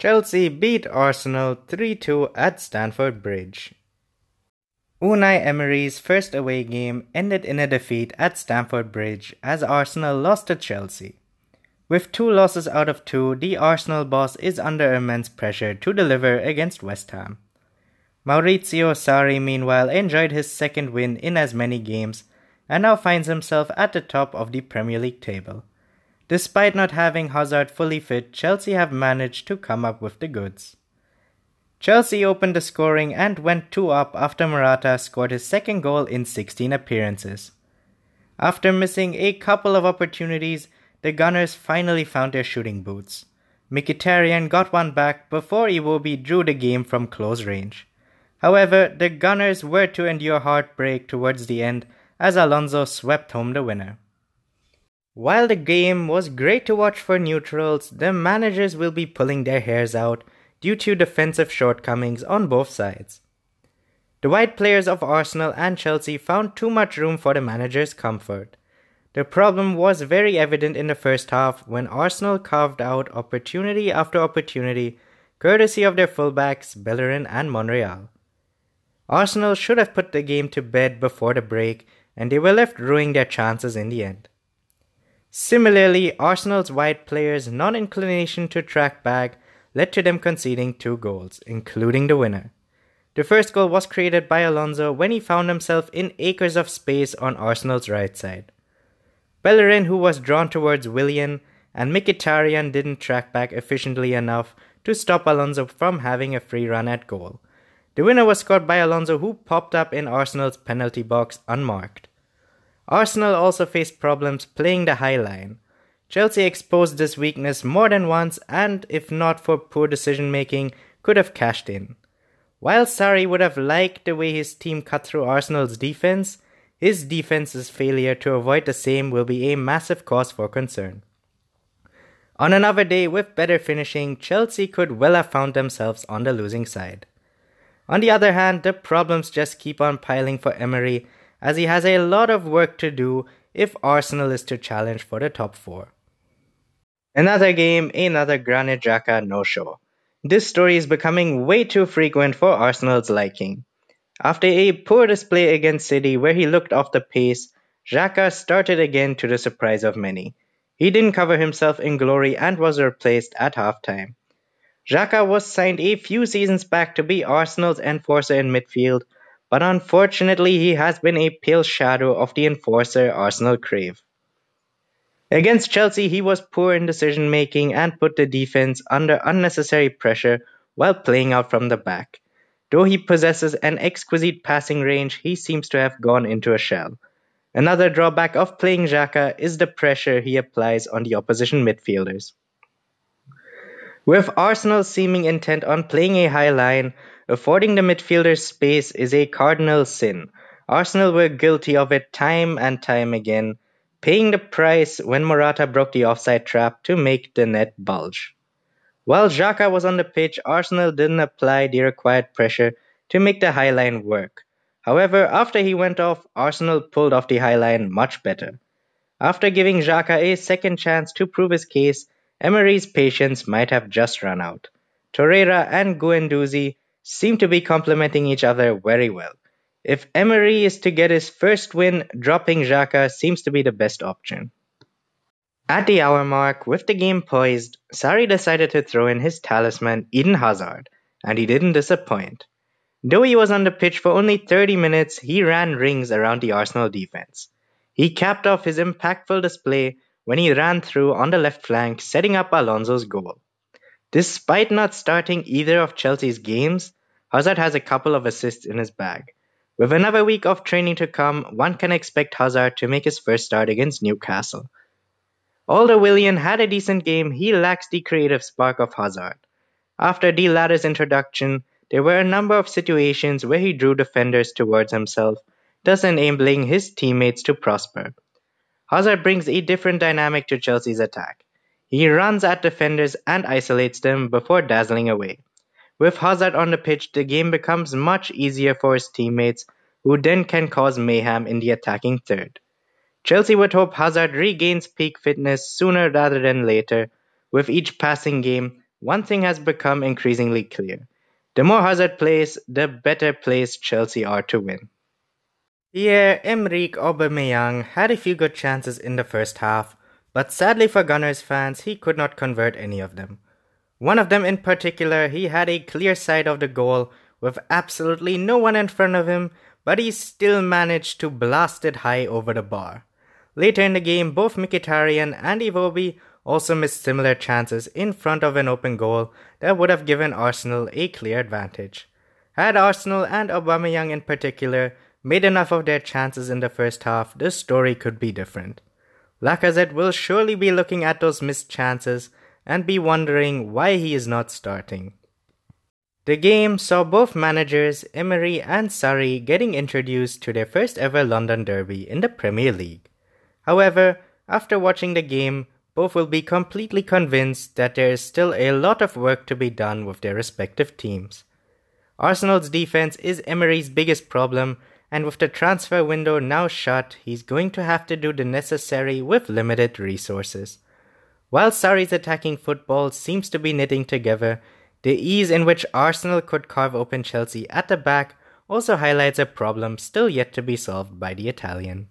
Chelsea beat Arsenal 3 2 at Stamford Bridge. Unai Emery's first away game ended in a defeat at Stamford Bridge as Arsenal lost to Chelsea. With two losses out of two, the Arsenal boss is under immense pressure to deliver against West Ham. Maurizio Sarri, meanwhile, enjoyed his second win in as many games and now finds himself at the top of the Premier League table. Despite not having Hazard fully fit, Chelsea have managed to come up with the goods. Chelsea opened the scoring and went 2 up after Morata scored his second goal in 16 appearances. After missing a couple of opportunities, the Gunners finally found their shooting boots. Mkhitaryan got one back before Iwobi drew the game from close range. However, the Gunners were to endure heartbreak towards the end as Alonso swept home the winner. While the game was great to watch for neutrals, the managers will be pulling their hairs out due to defensive shortcomings on both sides. The white players of Arsenal and Chelsea found too much room for the manager's comfort. The problem was very evident in the first half when Arsenal carved out opportunity after opportunity, courtesy of their fullbacks Bellerin and Monreal. Arsenal should have put the game to bed before the break, and they were left ruining their chances in the end. Similarly, Arsenal's wide players' non inclination to track back led to them conceding two goals, including the winner. The first goal was created by Alonso when he found himself in acres of space on Arsenal's right side. Bellerin, who was drawn towards Willian, and Mkhitaryan didn't track back efficiently enough to stop Alonso from having a free run at goal. The winner was scored by Alonso, who popped up in Arsenal's penalty box unmarked. Arsenal also faced problems playing the high line. Chelsea exposed this weakness more than once and, if not for poor decision making, could have cashed in. While Sarri would have liked the way his team cut through Arsenal's defense, his defense's failure to avoid the same will be a massive cause for concern. On another day with better finishing, Chelsea could well have found themselves on the losing side. On the other hand, the problems just keep on piling for Emery as he has a lot of work to do if Arsenal is to challenge for the top four. Another game, another Granit Xhaka no-show. This story is becoming way too frequent for Arsenal's liking. After a poor display against City where he looked off the pace, Xhaka started again to the surprise of many. He didn't cover himself in glory and was replaced at halftime. Xhaka was signed a few seasons back to be Arsenal's enforcer in midfield, but unfortunately he has been a pale shadow of the enforcer Arsenal crave. Against Chelsea, he was poor in decision making and put the defense under unnecessary pressure while playing out from the back. Though he possesses an exquisite passing range, he seems to have gone into a shell. Another drawback of playing Xhaka is the pressure he applies on the opposition midfielders. With Arsenal seeming intent on playing a high line, Affording the midfielders space is a cardinal sin. Arsenal were guilty of it time and time again, paying the price when Morata broke the offside trap to make the net bulge. While Xhaka was on the pitch, Arsenal didn't apply the required pressure to make the high line work. However, after he went off, Arsenal pulled off the high line much better. After giving Xhaka a second chance to prove his case, Emery's patience might have just run out. Torreira and Guendouzi seem to be complementing each other very well. If Emery is to get his first win, dropping Xhaka seems to be the best option. At the hour mark, with the game poised, Sarri decided to throw in his talisman Eden Hazard, and he didn't disappoint. Though he was on the pitch for only 30 minutes, he ran rings around the Arsenal defense. He capped off his impactful display when he ran through on the left flank, setting up Alonso's goal. Despite not starting either of Chelsea's games, Hazard has a couple of assists in his bag. With another week of training to come, one can expect Hazard to make his first start against Newcastle. Although Willian had a decent game, he lacks the creative spark of Hazard. After the latter's introduction, there were a number of situations where he drew defenders towards himself, thus enabling his teammates to prosper. Hazard brings a different dynamic to Chelsea's attack. He runs at defenders and isolates them before dazzling away. With Hazard on the pitch, the game becomes much easier for his teammates, who then can cause mayhem in the attacking third. Chelsea would hope Hazard regains peak fitness sooner rather than later. With each passing game, one thing has become increasingly clear. The more Hazard plays, the better placed Chelsea are to win. Pierre-Emerick Aubameyang had a few good chances in the first half, but sadly for Gunners fans, he could not convert any of them. One of them in particular, he had a clear sight of the goal with absolutely no one in front of him, but he still managed to blast it high over the bar. Later in the game, both Mkhitaryan and Iwobi also missed similar chances in front of an open goal that would have given Arsenal a clear advantage. Had Arsenal and Aubameyang in particular made enough of their chances in the first half, the story could be different. Lacazette will surely be looking at those missed chances and be wondering why he is not starting. The game saw both managers, Emery and Sarri, getting introduced to their first ever London derby in the Premier League. However, after watching the game, both will be completely convinced that there is still a lot of work to be done with their respective teams. Arsenal's defense is Emery's biggest problem, and with the transfer window now shut, he's going to have to do the necessary with limited resources. While Sarri's attacking football seems to be knitting together, the ease in which Arsenal could carve open Chelsea at the back also highlights a problem still yet to be solved by the Italian.